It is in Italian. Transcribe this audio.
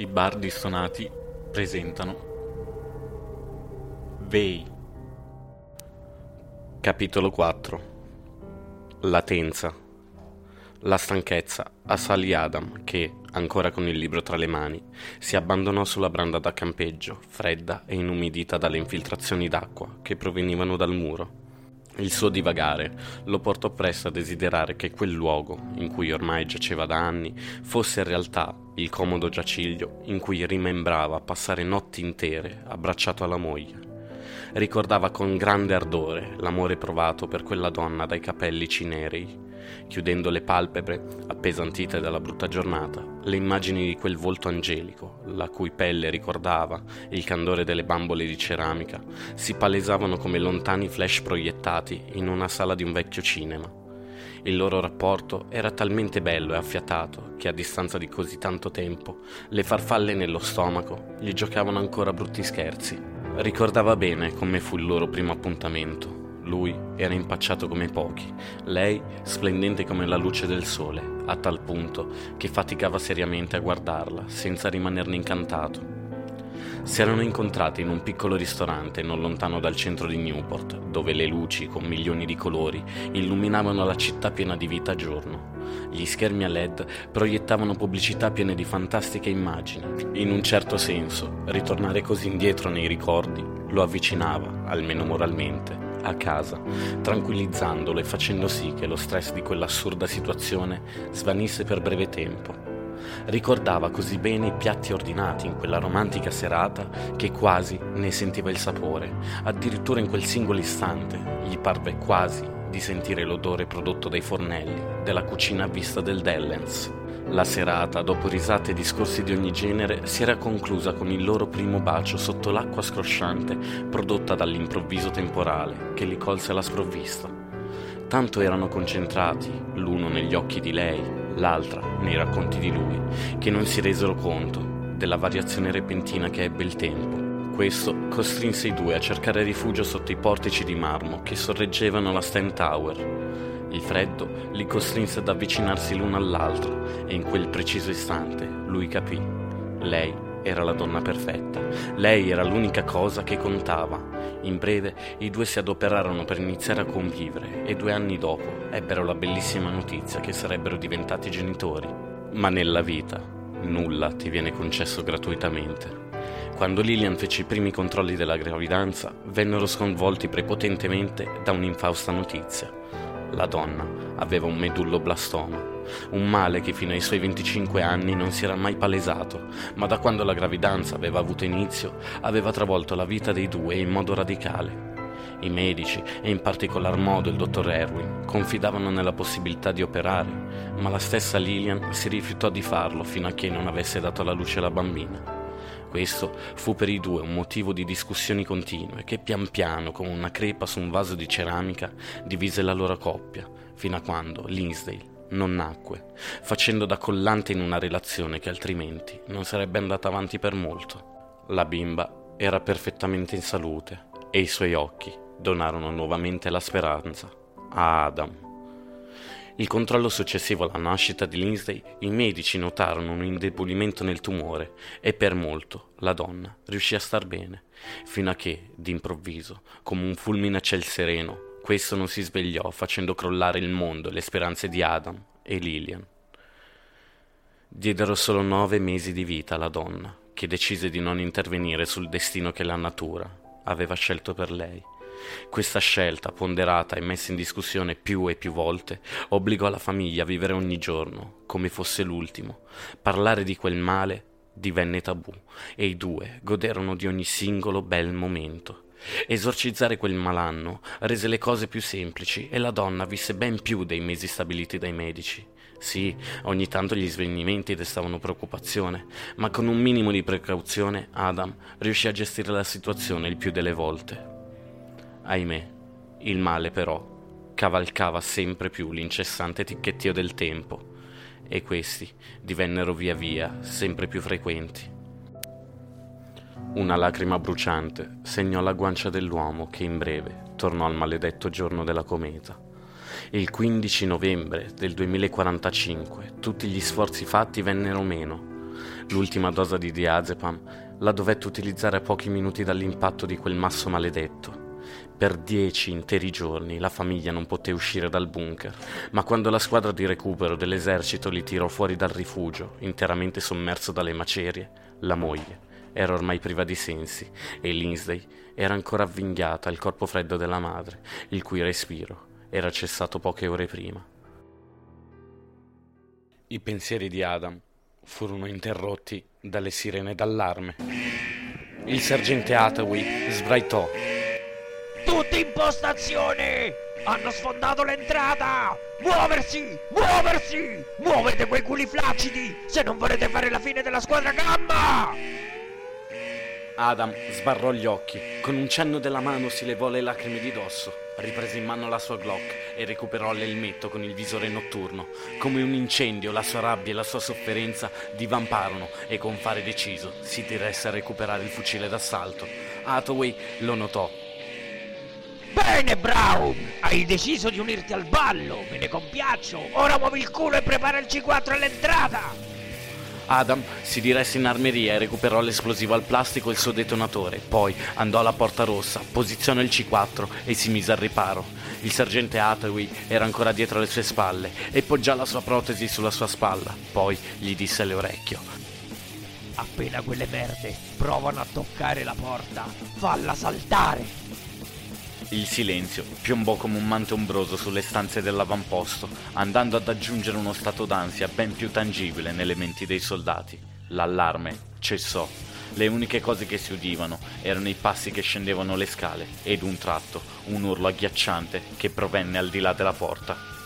I bardi stonati presentano Vei. Capitolo 4 Latenza La stanchezza assalì Adam che, ancora con il libro tra le mani, si abbandonò sulla branda da campeggio, fredda e inumidita dalle infiltrazioni d'acqua che provenivano dal muro. Il suo divagare lo portò presto a desiderare che quel luogo, in cui ormai giaceva da anni, fosse in realtà il comodo giaciglio in cui rimembrava passare notti intere abbracciato alla moglie. Ricordava con grande ardore l'amore provato per quella donna dai capelli cinerei, chiudendo le palpebre, appesantite dalla brutta giornata, le immagini di quel volto angelico, la cui pelle ricordava il candore delle bambole di ceramica, si palesavano come lontani flash proiettati in una sala di un vecchio cinema. Il loro rapporto era talmente bello e affiatato che a distanza di così tanto tempo le farfalle nello stomaco gli giocavano ancora brutti scherzi. Ricordava bene come fu il loro primo appuntamento, lui era impacciato come pochi, lei splendente come la luce del sole, a tal punto che faticava seriamente a guardarla, senza rimanerne incantato. Si erano incontrati in un piccolo ristorante non lontano dal centro di Newport, dove le luci, con milioni di colori, illuminavano la città piena di vita a giorno. Gli schermi a LED proiettavano pubblicità piene di fantastiche immagini. In un certo senso, ritornare così indietro nei ricordi lo avvicinava, almeno moralmente, a casa, tranquillizzandolo e facendo sì che lo stress di quell'assurda situazione svanisse per breve tempo. Ricordava così bene i piatti ordinati in quella romantica serata che quasi ne sentiva il sapore. Addirittura in quel singolo istante gli parve quasi di sentire l'odore prodotto dai fornelli della cucina a vista del Dellens. La serata, dopo risate e discorsi di ogni genere, si era conclusa con il loro primo bacio sotto l'acqua scrosciante prodotta dall'improvviso temporale che li colse alla sprovvista. Tanto erano concentrati, l'uno negli occhi di lei, l'altra nei racconti di lui, che non si resero conto della variazione repentina che ebbe il tempo. Questo costrinse i due a cercare rifugio sotto i portici di marmo che sorreggevano la Stand Tower il freddo li costrinse ad avvicinarsi l'uno all'altro e in quel preciso istante lui capì. Lei era la donna perfetta. Lei era l'unica cosa che contava. In breve i due si adoperarono per iniziare a convivere e due anni dopo ebbero la bellissima notizia che sarebbero diventati genitori. Ma nella vita nulla ti viene concesso gratuitamente. Quando Lillian fece i primi controlli della gravidanza, vennero sconvolti prepotentemente da un'infausta notizia. La donna aveva un medulloblastoma, un male che fino ai suoi 25 anni non si era mai palesato, ma da quando la gravidanza aveva avuto inizio aveva travolto la vita dei due in modo radicale. I medici, e in particolar modo il dottor Erwin, confidavano nella possibilità di operare, ma la stessa Lillian si rifiutò di farlo fino a che non avesse dato alla luce la bambina. Questo fu per i due un motivo di discussioni continue che pian piano, come una crepa su un vaso di ceramica, divise la loro coppia, fino a quando Linsdale non nacque, facendo da collante in una relazione che altrimenti non sarebbe andata avanti per molto. La bimba era perfettamente in salute e i suoi occhi donarono nuovamente la speranza a Adam. Il controllo successivo alla nascita di Lindsay, i medici notarono un indebolimento nel tumore e per molto la donna riuscì a star bene, fino a che, d'improvviso, come un fulmine a ciel sereno, questo non si svegliò facendo crollare il mondo e le speranze di Adam e Lillian. Diedero solo nove mesi di vita alla donna, che decise di non intervenire sul destino che la natura aveva scelto per lei questa scelta, ponderata e messa in discussione più e più volte, obbligò la famiglia a vivere ogni giorno come fosse l'ultimo. Parlare di quel male divenne tabù e i due goderono di ogni singolo bel momento. Esorcizzare quel malanno rese le cose più semplici e la donna visse ben più dei mesi stabiliti dai medici. Sì, ogni tanto gli svenimenti destavano preoccupazione, ma con un minimo di precauzione Adam riuscì a gestire la situazione il più delle volte. Ahimè, il male però cavalcava sempre più l'incessante ticchettio del tempo e questi divennero via via sempre più frequenti. Una lacrima bruciante segnò la guancia dell'uomo che in breve tornò al maledetto giorno della cometa. Il 15 novembre del 2045 tutti gli sforzi fatti vennero meno L'ultima dose di diazepam la dovette utilizzare a pochi minuti dall'impatto di quel masso maledetto. Per dieci interi giorni la famiglia non poté uscire dal bunker, ma quando la squadra di recupero dell'esercito li tirò fuori dal rifugio, interamente sommerso dalle macerie, la moglie era ormai priva di sensi e Lindsay era ancora avvinghiata al corpo freddo della madre, il cui respiro era cessato poche ore prima. I pensieri di Adam furono interrotti dalle sirene d'allarme. Il sergente Hathaway sbraitò. Tutti in postazione! Hanno sfondato l'entrata! Muoversi! Muoversi! Muovete quei culi flaccidi! Se non volete fare la fine della squadra gamma! Adam sbarrò gli occhi. Con un cenno della mano si levò le lacrime di dosso, riprese in mano la sua Glock e recuperò l'elmetto con il visore notturno. Come un incendio, la sua rabbia e la sua sofferenza divamparono e con fare deciso si diresse a recuperare il fucile d'assalto. Hathaway lo notò. Bene, Brown! Hai deciso di unirti al ballo! Me ne compiaccio! Ora muovi il culo e prepara il C4 all'entrata! Adam si diresse in armeria e recuperò l'esplosivo al plastico e il suo detonatore. Poi andò alla porta rossa, posizionò il C4 e si mise al riparo. Il sergente Hathaway era ancora dietro le sue spalle e poggiò la sua protesi sulla sua spalla. Poi gli disse all'orecchio: Appena quelle merde provano a toccare la porta, falla saltare! Il silenzio piombò come un manto ombroso sulle stanze dell'avamposto, andando ad aggiungere uno stato d'ansia ben più tangibile nelle menti dei soldati. L'allarme cessò. Le uniche cose che si udivano erano i passi che scendevano le scale ed un tratto un urlo agghiacciante che provenne al di là della porta.